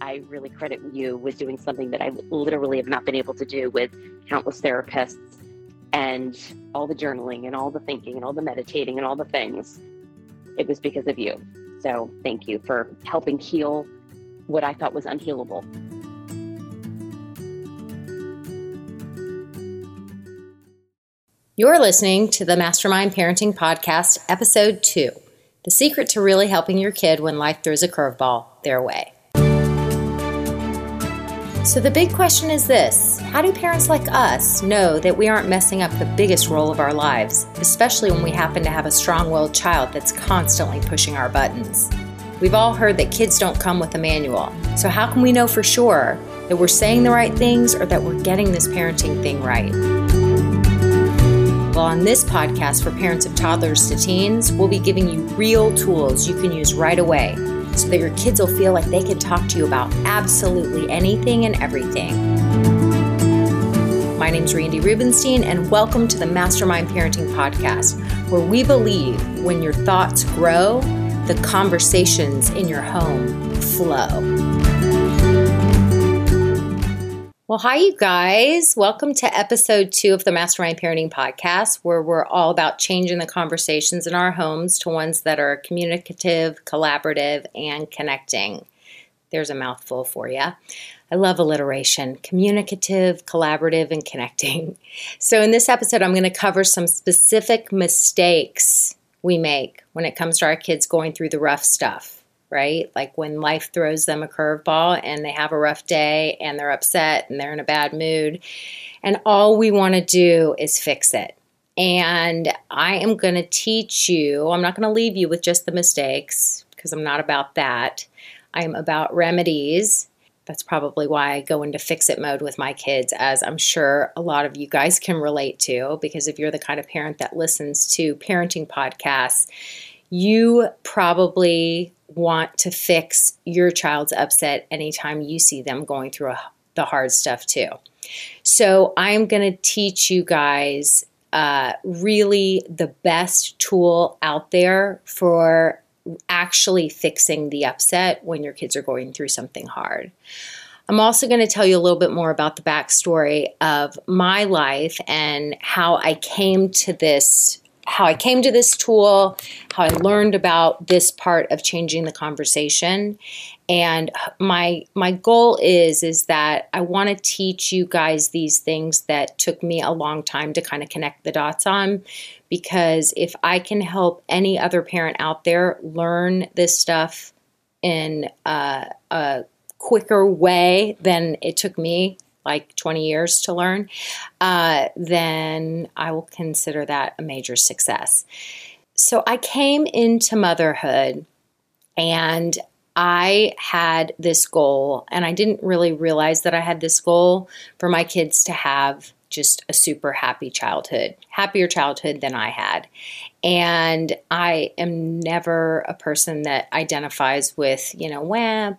I really credit you with doing something that I literally have not been able to do with countless therapists and all the journaling and all the thinking and all the meditating and all the things. It was because of you. So thank you for helping heal what I thought was unhealable. You're listening to the Mastermind Parenting Podcast, Episode 2 The Secret to Really Helping Your Kid When Life Throws a Curveball Their Way. So, the big question is this How do parents like us know that we aren't messing up the biggest role of our lives, especially when we happen to have a strong willed child that's constantly pushing our buttons? We've all heard that kids don't come with a manual. So, how can we know for sure that we're saying the right things or that we're getting this parenting thing right? Well, on this podcast for parents of toddlers to teens, we'll be giving you real tools you can use right away so that your kids will feel like they can talk to you about absolutely anything and everything. My name is Randi Rubenstein, and welcome to the Mastermind Parenting Podcast, where we believe when your thoughts grow, the conversations in your home flow. Well, hi, you guys. Welcome to episode two of the Mastermind Parenting Podcast, where we're all about changing the conversations in our homes to ones that are communicative, collaborative, and connecting. There's a mouthful for you. I love alliteration communicative, collaborative, and connecting. So, in this episode, I'm going to cover some specific mistakes we make when it comes to our kids going through the rough stuff right? Like when life throws them a curveball and they have a rough day and they're upset and they're in a bad mood. And all we want to do is fix it. And I am going to teach you, I'm not going to leave you with just the mistakes because I'm not about that. I am about remedies. That's probably why I go into fix it mode with my kids, as I'm sure a lot of you guys can relate to. Because if you're the kind of parent that listens to parenting podcasts, you probably want to fix your child's upset anytime you see them going through a, the hard stuff too. So I'm going to teach you guys uh, really the best tool out there for actually fixing the upset when your kids are going through something hard. I'm also going to tell you a little bit more about the backstory of my life and how I came to this how I came to this tool, how I learned about this part of changing the conversation. And my my goal is is that I want to teach you guys these things that took me a long time to kind of connect the dots on because if I can help any other parent out there learn this stuff in a, a quicker way than it took me like 20 years to learn, uh, then I will consider that a major success. So I came into motherhood and I had this goal, and I didn't really realize that I had this goal for my kids to have just a super happy childhood, happier childhood than I had. And I am never a person that identifies with, you know, well,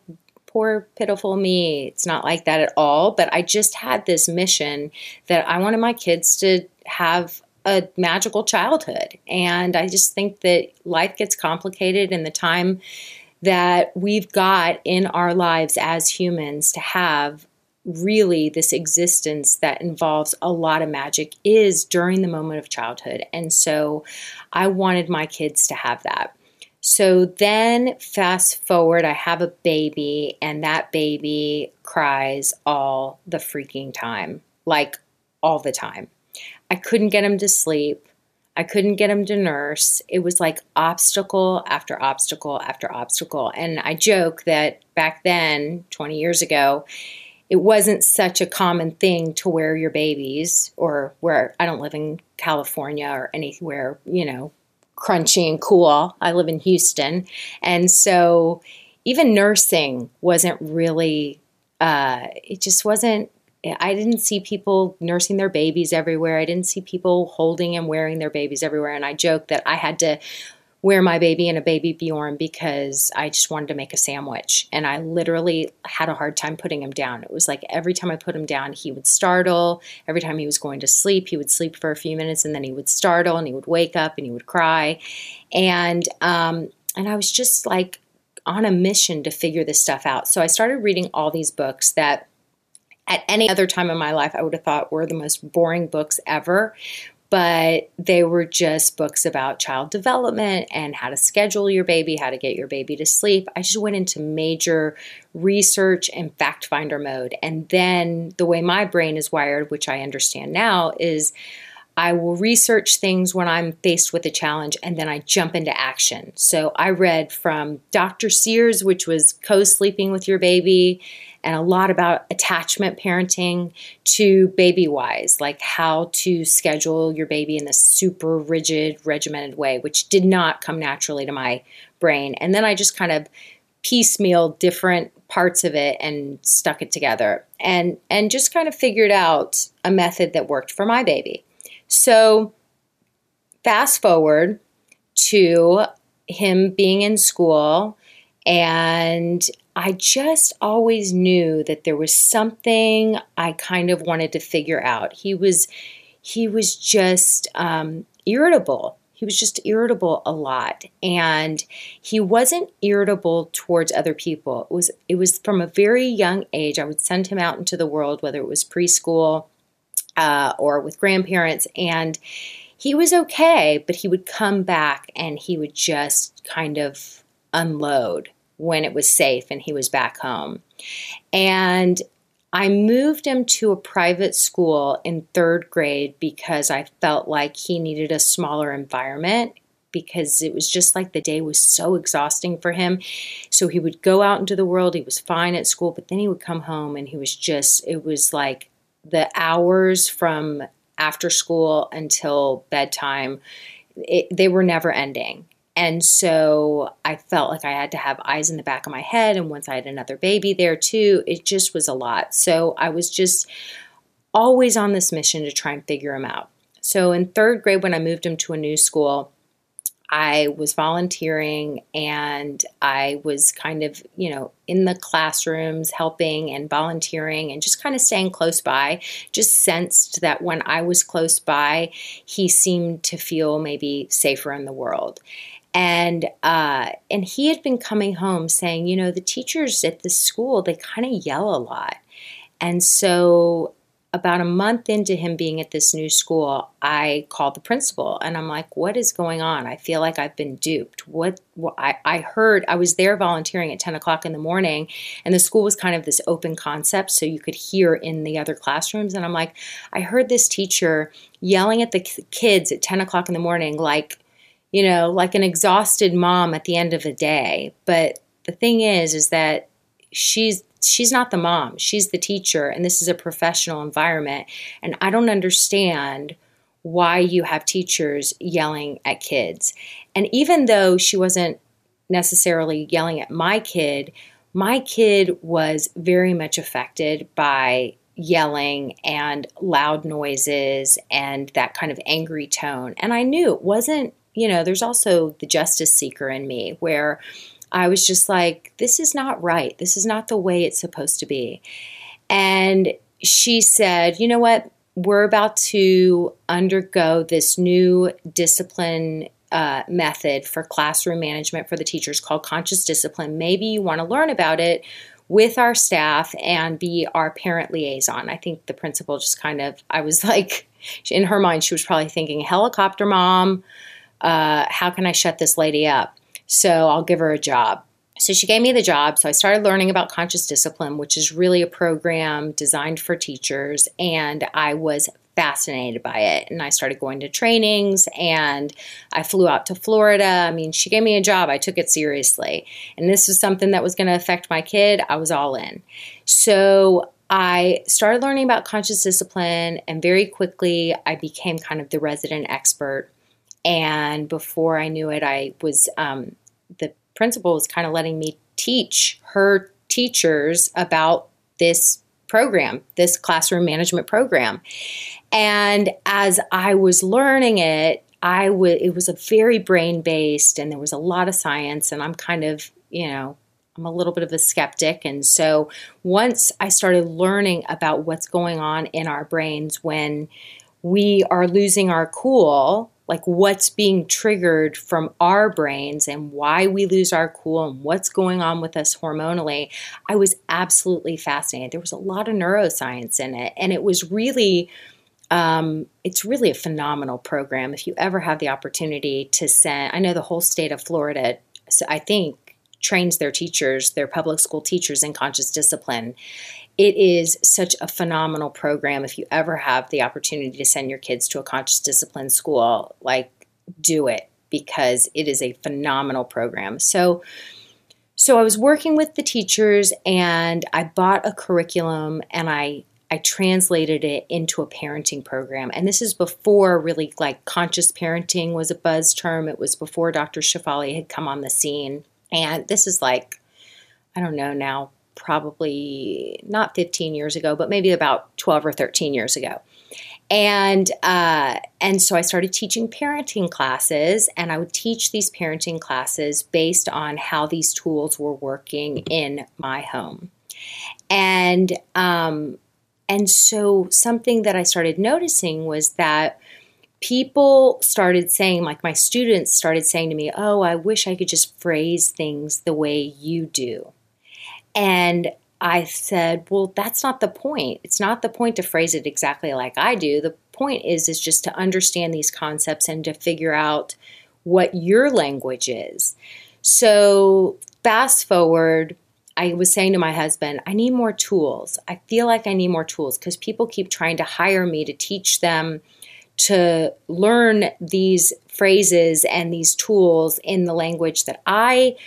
poor, pitiful me. It's not like that at all. But I just had this mission that I wanted my kids to have a magical childhood. And I just think that life gets complicated and the time that we've got in our lives as humans to have really this existence that involves a lot of magic is during the moment of childhood. And so I wanted my kids to have that. So then, fast forward, I have a baby, and that baby cries all the freaking time like all the time. I couldn't get him to sleep. I couldn't get him to nurse. It was like obstacle after obstacle after obstacle. And I joke that back then, 20 years ago, it wasn't such a common thing to wear your babies, or where I don't live in California or anywhere, you know, crunchy and cool. I live in Houston. And so even nursing wasn't really, uh, it just wasn't I didn't see people nursing their babies everywhere. I didn't see people holding and wearing their babies everywhere. And I joked that I had to wear my baby in a baby Bjorn because I just wanted to make a sandwich. And I literally had a hard time putting him down. It was like every time I put him down, he would startle. Every time he was going to sleep, he would sleep for a few minutes and then he would startle and he would wake up and he would cry. And um, and I was just like on a mission to figure this stuff out. So I started reading all these books that at any other time in my life I would have thought were the most boring books ever. But they were just books about child development and how to schedule your baby, how to get your baby to sleep. I just went into major research and fact finder mode. And then the way my brain is wired, which I understand now, is I will research things when I'm faced with a challenge and then I jump into action. So I read from Dr. Sears, which was co sleeping with your baby, and a lot about attachment parenting to Babywise, like how to schedule your baby in this super rigid, regimented way, which did not come naturally to my brain. And then I just kind of piecemeal different parts of it and stuck it together and and just kind of figured out a method that worked for my baby. So, fast forward to him being in school, and I just always knew that there was something I kind of wanted to figure out. He was he was just um, irritable. He was just irritable a lot, and he wasn't irritable towards other people. It was it was from a very young age. I would send him out into the world, whether it was preschool uh, or with grandparents. And he was okay, but he would come back and he would just kind of unload when it was safe and he was back home. And I moved him to a private school in third grade because I felt like he needed a smaller environment because it was just like the day was so exhausting for him. So he would go out into the world, he was fine at school, but then he would come home and he was just, it was like the hours from after school until bedtime, it, they were never ending. And so I felt like I had to have eyes in the back of my head. And once I had another baby there too, it just was a lot. So I was just always on this mission to try and figure him out. So in third grade, when I moved him to a new school, I was volunteering and I was kind of, you know, in the classrooms helping and volunteering and just kind of staying close by. Just sensed that when I was close by, he seemed to feel maybe safer in the world. And uh, and he had been coming home saying, you know, the teachers at the school they kind of yell a lot, and so about a month into him being at this new school, I called the principal and I'm like, what is going on? I feel like I've been duped. What, what I, I heard, I was there volunteering at 10 o'clock in the morning, and the school was kind of this open concept, so you could hear in the other classrooms. And I'm like, I heard this teacher yelling at the kids at 10 o'clock in the morning, like, you know, like an exhausted mom at the end of the day. But the thing is, is that she's she's not the mom, she's the teacher, and this is a professional environment. And I don't understand why you have teachers yelling at kids. And even though she wasn't necessarily yelling at my kid, my kid was very much affected by yelling and loud noises and that kind of angry tone. And I knew it wasn't, you know, there's also the justice seeker in me where I was just like, this is not right. This is not the way it's supposed to be. And she said, you know what? We're about to undergo this new discipline uh, method for classroom management for the teachers called conscious discipline. Maybe you want to learn about it with our staff and be our parent liaison. I think the principal just kind of, I was like, in her mind, she was probably thinking, helicopter mom, uh, how can I shut this lady up? So I'll give her a job. So she gave me the job. So I started learning about conscious discipline, which is really a program designed for teachers. And I was fascinated by it. And I started going to trainings and I flew out to Florida. I mean, she gave me a job. I took it seriously. And this was something that was going to affect my kid. I was all in. So I started learning about conscious discipline, and very quickly I became kind of the resident expert and before I knew it, I was um, the principal was kind of letting me teach her teachers about this program, this classroom management program. And as I was learning it, I it was a very brain based and there was a lot of science and I'm kind of, you know, I'm a little bit of a skeptic and so once I started learning about what's going on in our brains when we are losing our cool, like what's being triggered from our brains and why we lose our cool and what's going on with us hormonally, I was absolutely fascinated. There was a lot of neuroscience in it, and it was really. Um, it's really a phenomenal program. If you ever have the opportunity to send, I know the whole state of Florida, so I think, trains their teachers, their public school teachers in conscious discipline it is such a phenomenal program. If you ever have the opportunity to send your kids to a conscious discipline school, like do it because it is a phenomenal program. So, so I was working with the teachers and I bought a curriculum and I I translated it into a parenting program. And this is before really like conscious parenting was a buzz term. It was before Dr. Shefali had come on the scene. And this is like, I don't know now, probably not 15 years ago, but maybe about 12 or 13 years ago. And uh, and so I started teaching parenting classes, and I would teach these parenting classes based on how these tools were working in my home. And um, and so something that I started noticing was that people started saying, like my students started saying to me, "Oh, I wish I could just phrase things the way you do." And I said, well, that's not the point. It's not the point to phrase it exactly like I do. The point is is just to understand these concepts and to figure out what your language is. So, fast forward, I was saying to my husband, I need more tools. I feel like I need more tools because people keep trying to hire me to teach them to learn these phrases and these tools in the language that I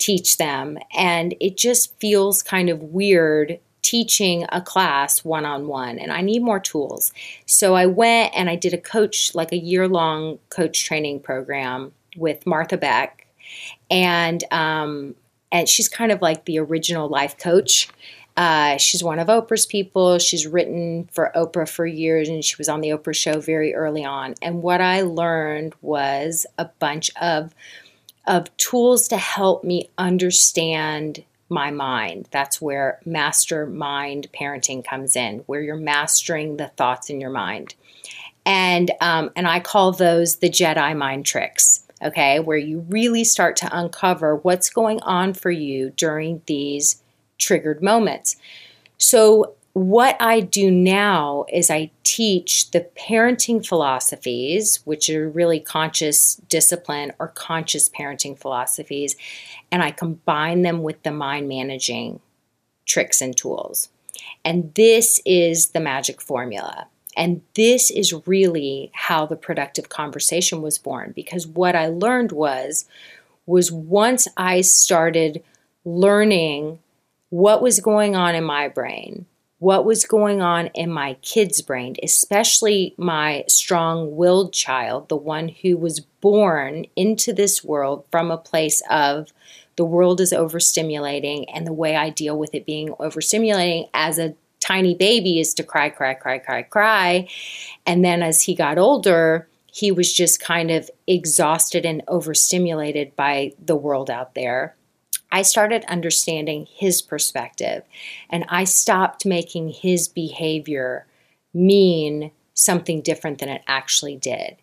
teach them. And it just feels kind of weird teaching a class one on one and I need more tools. So I went and I did a coach, like a year long coach training program with Martha Beck. And, um, and she's kind of like the original life coach. Uh, she's one of Oprah's people. She's written for Oprah for years and she was on the Oprah show very early on. And what I learned was a bunch of of tools to help me understand my mind. That's where mastermind parenting comes in, where you're mastering the thoughts in your mind. And um, and I call those the Jedi mind tricks. Okay, where you really start to uncover what's going on for you during these triggered moments. So what I do now is I teach the parenting philosophies, which are really conscious discipline or conscious parenting philosophies, and I combine them with the mind managing tricks and tools. And this is the magic formula. And this is really how the productive conversation was born because what I learned was was once I started learning what was going on in my brain what was going on in my kid's brain, especially my strong willed child, the one who was born into this world from a place of the world is overstimulating, and the way I deal with it being overstimulating as a tiny baby is to cry, cry, cry, cry, cry. And then as he got older, he was just kind of exhausted and overstimulated by the world out there. I started understanding his perspective and I stopped making his behavior mean something different than it actually did.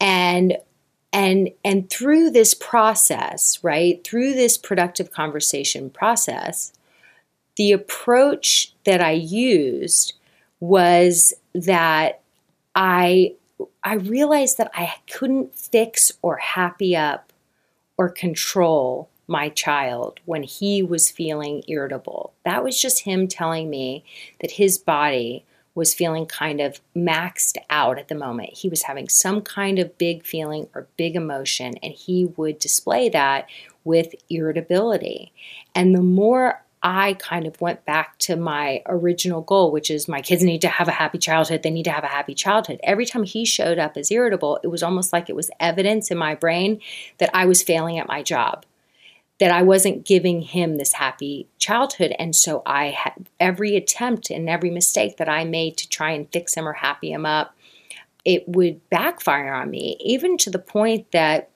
And and and through this process, right? Through this productive conversation process, the approach that I used was that I I realized that I couldn't fix or happy up or control my child when he was feeling irritable. That was just him telling me that his body was feeling kind of maxed out at the moment. He was having some kind of big feeling or big emotion, and he would display that with irritability. And the more I kind of went back to my original goal, which is my kids need to have a happy childhood. They need to have a happy childhood. Every time he showed up as irritable, it was almost like it was evidence in my brain that I was failing at my job that I wasn't giving him this happy childhood. And so I had every attempt and every mistake that I made to try and fix him or happy him up, it would backfire on me, even to the point that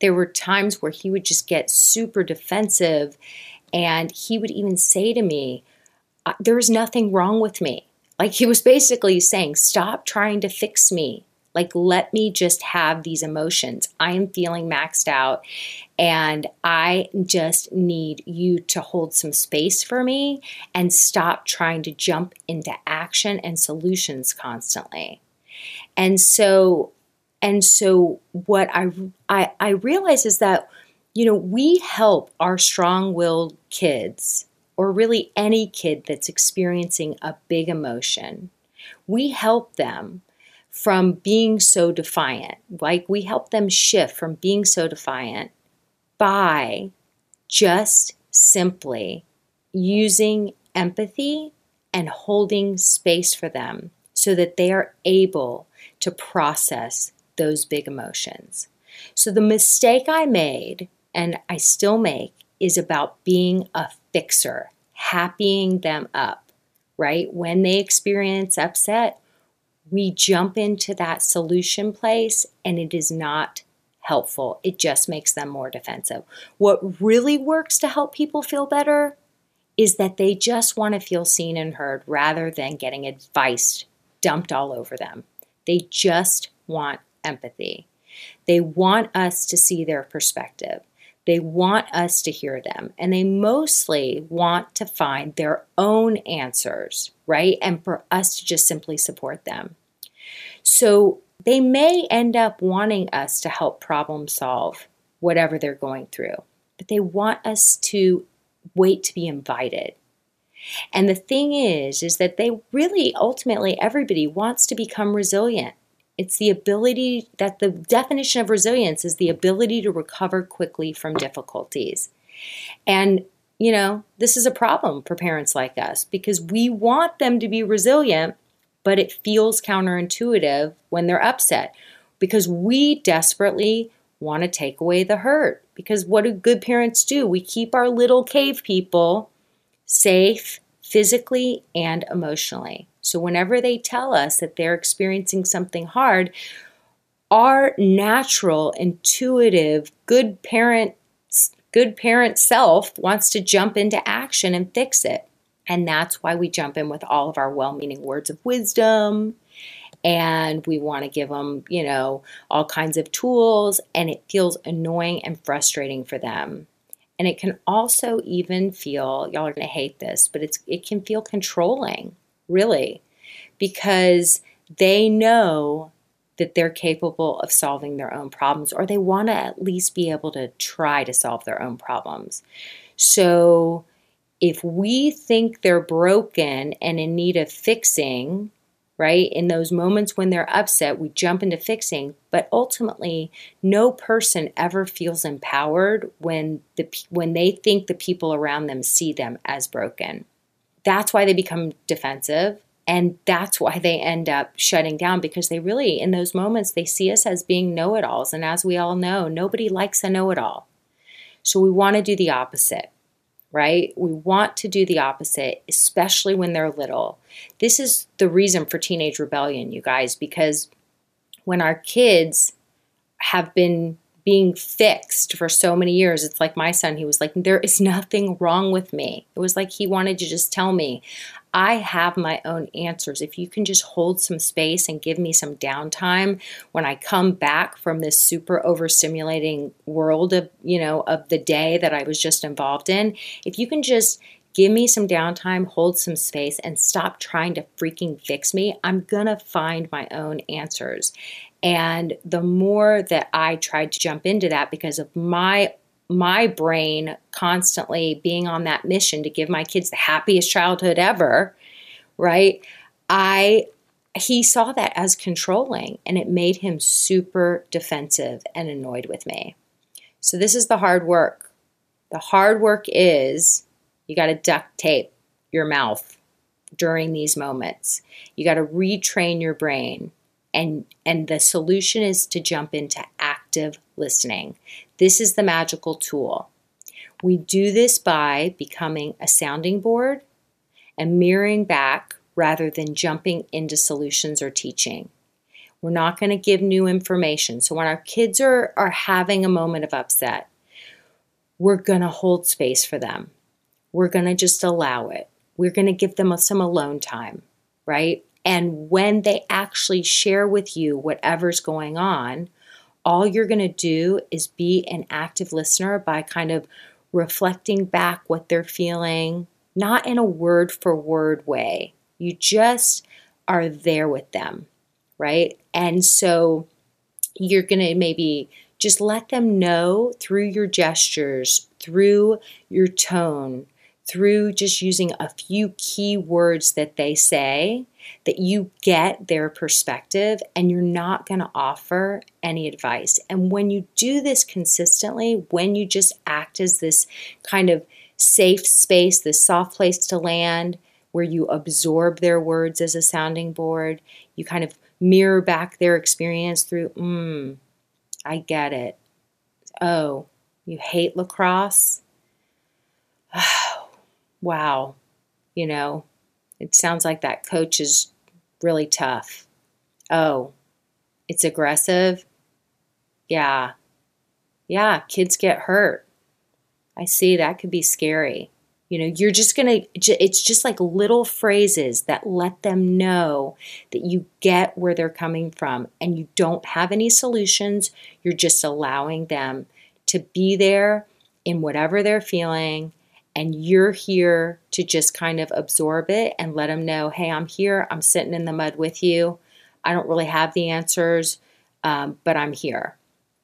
there were times where he would just get super defensive and he would even say to me, uh, There's nothing wrong with me. Like he was basically saying, Stop trying to fix me. Like, let me just have these emotions. I am feeling maxed out and I just need you to hold some space for me and stop trying to jump into action and solutions constantly. And so, and so what I, I, I realize is that, you know, we help our strong willed kids or really any kid that's experiencing a big emotion. We help them from being so defiant. Like we help them shift from being so defiant by just simply using empathy and holding space for them so that they are able to process those big emotions. So, the mistake I made, and I still make, is about being a fixer, happying them up, right? When they experience upset, we jump into that solution place and it is not helpful. It just makes them more defensive. What really works to help people feel better is that they just want to feel seen and heard rather than getting advice dumped all over them. They just want empathy. They want us to see their perspective. They want us to hear them. And they mostly want to find their own answers, right? And for us to just simply support them. So they may end up wanting us to help problem solve whatever they're going through, but they want us to wait to be invited. And the thing is, is that they really ultimately, everybody wants to become resilient. It's the ability that the definition of resilience is the ability to recover quickly from difficulties. And, you know, this is a problem for parents like us because we want them to be resilient, but it feels counterintuitive when they're upset because we desperately want to take away the hurt. Because what do good parents do? We keep our little cave people safe physically and emotionally. So whenever they tell us that they're experiencing something hard, our natural, intuitive, good parent good parent self wants to jump into action and fix it. And that's why we jump in with all of our well meaning words of wisdom. And we want to give them, you know, all kinds of tools. And it feels annoying and frustrating for them. And it can also even feel, y'all are going to hate this, but it's, it can feel controlling, really, because they know that they're capable of solving their own problems, or they want to at least be able to try to solve their own problems. So if we think they're broken and in need of fixing, right? In those moments when they're upset, we jump into fixing, but ultimately no person ever feels empowered when the when they think the people around them see them as broken. That's why they become defensive and that's why they end up shutting down because they really in those moments they see us as being know-it-alls and as we all know, nobody likes a know-it-all. So we want to do the opposite right? We want to do the opposite, especially when they're little. This is the reason for teenage rebellion, you guys, because when our kids have been being fixed for so many years. It's like my son, he was like, There is nothing wrong with me. It was like he wanted to just tell me, I have my own answers. If you can just hold some space and give me some downtime when I come back from this super overstimulating world of, you know, of the day that I was just involved in, if you can just give me some downtime, hold some space, and stop trying to freaking fix me, I'm gonna find my own answers. And the more that I tried to jump into that because of my my brain constantly being on that mission to give my kids the happiest childhood ever, right? I he saw that as controlling and it made him super defensive and annoyed with me. So this is the hard work. The hard work is you got to duct tape your mouth during these moments. You got to retrain your brain and and the solution is to jump into active listening. This is the magical tool. We do this by becoming a sounding board and mirroring back rather than jumping into solutions or teaching. We're not going to give new information. So when our kids are, are having a moment of upset, we're going to hold space for them. We're going to just allow it. We're going to give them some alone time, right? And when they actually share with you whatever's going on, all you're going to do is be an active listener by kind of reflecting back what they're feeling, not in a word for word way. You just are there with them right? And so you're going to maybe just let them know through your gestures, through your tone, through just using a few key words that they say that you get their perspective and you're not going to offer any advice. And when you do this consistently, when you just act as this kind of safe space, this soft place to land, where you absorb their words as a sounding board, you kind of mirror back their experience through, mm, I get it. Oh, you hate lacrosse? Wow. You know, it sounds like that coach is really tough. Oh, it's aggressive? Yeah. Yeah, kids get hurt. I see that could be scary. You know, you're just going to, it's just like little phrases that let them know that you get where they're coming from and you don't have any solutions. You're just allowing them to be there in whatever they're feeling. And you're here to just kind of absorb it and let them know, hey, I'm here. I'm sitting in the mud with you. I don't really have the answers, um, but I'm here.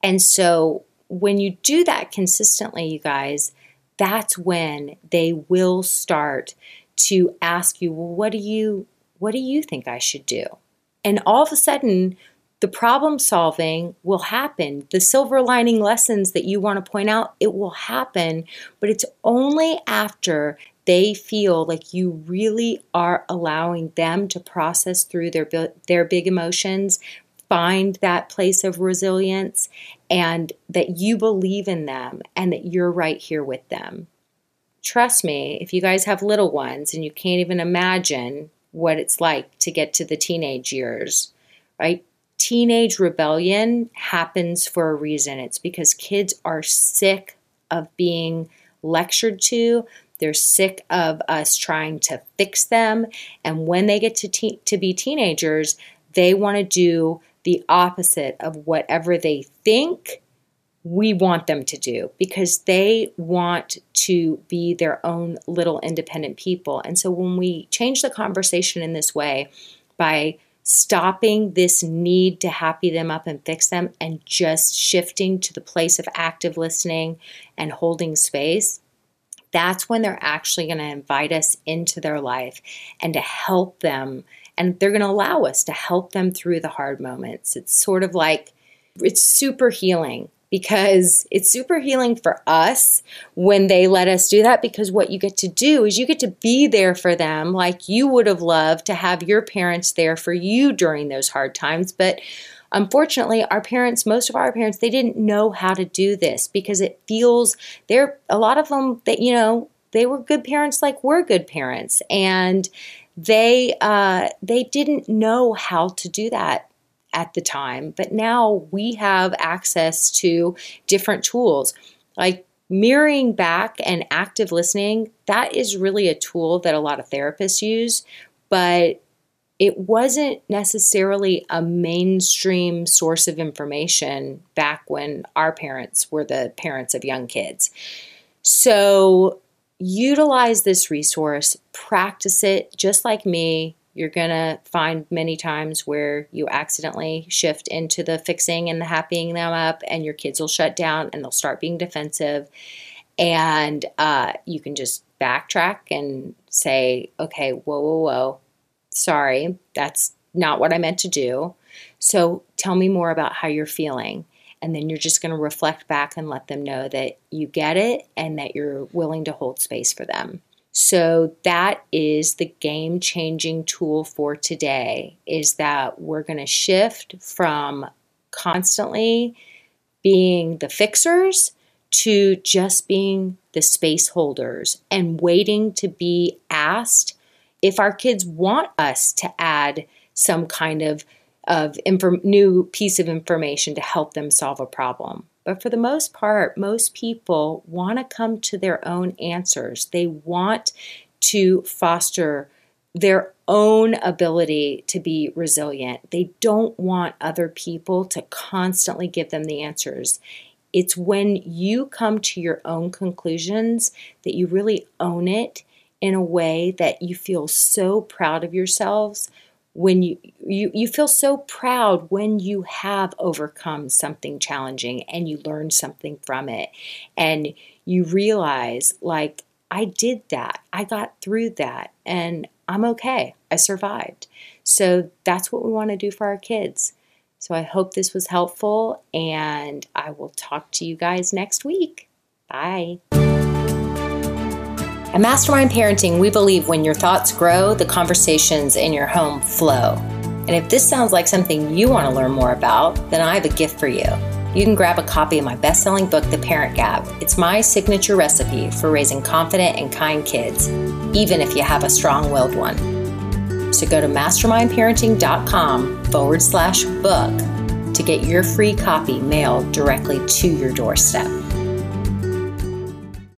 And so when you do that consistently, you guys, that's when they will start to ask you, well, what do you what do you think I should do? And all of a sudden, the problem solving will happen. The silver lining lessons that you want to point out, it will happen, but it's only after they feel like you really are allowing them to process through their their big emotions, find that place of resilience and that you believe in them and that you're right here with them. Trust me, if you guys have little ones and you can't even imagine what it's like to get to the teenage years, right? Teenage rebellion happens for a reason. It's because kids are sick of being lectured to. They're sick of us trying to fix them. And when they get to, te- to be teenagers, they want to do the opposite of whatever they think we want them to do because they want to be their own little independent people. And so when we change the conversation in this way by stopping this need to happy them up and fix them and just shifting to the place of active listening and holding space, that's when they're actually going to invite us into their life and to help them and they're going to allow us to help them through the hard moments. It's sort of like it's super healing because it's super healing for us when they let us do that because what you get to do is you get to be there for them like you would have loved to have your parents there for you during those hard times. But unfortunately our parents most of our parents they didn't know how to do this because it feels they're a lot of them that you know they were good parents like we're good parents. And they uh, they didn't know how to do that at the time, but now we have access to different tools like mirroring back and active listening. That is really a tool that a lot of therapists use, but it wasn't necessarily a mainstream source of information back when our parents were the parents of young kids. So utilize this resource, practice it just like me. You're going to find many times where you accidentally shift into the fixing and the happying them up, and your kids will shut down and they'll start being defensive. And uh, you can just backtrack and say, okay, whoa, whoa, whoa, sorry, that's not what I meant to do. So tell me more about how you're feeling. And then you're just going to reflect back and let them know that you get it and that you're willing to hold space for them. So that is the game changing tool for today is that we're going to shift from constantly being the fixers to just being the space holders and waiting to be asked if our kids want us to add some kind of of inform- new piece of information to help them solve a problem. But for the most part, most people want to come to their own answers. They want to foster their own ability to be resilient. They don't want other people to constantly give them the answers. It's when you come to your own conclusions that you really own it in a way that you feel so proud of yourselves when you, you you feel so proud when you have overcome something challenging and you learn something from it and you realize like I did that. I got through that and I'm okay. I survived. So that's what we want to do for our kids. So I hope this was helpful and I will talk to you guys next week. Bye. At Mastermind Parenting, we believe when your thoughts grow, the conversations in your home flow. And if this sounds like something you want to learn more about, then I have a gift for you. You can grab a copy of my best selling book, The Parent Gap. It's my signature recipe for raising confident and kind kids, even if you have a strong willed one. So go to mastermindparenting.com forward slash book to get your free copy mailed directly to your doorstep.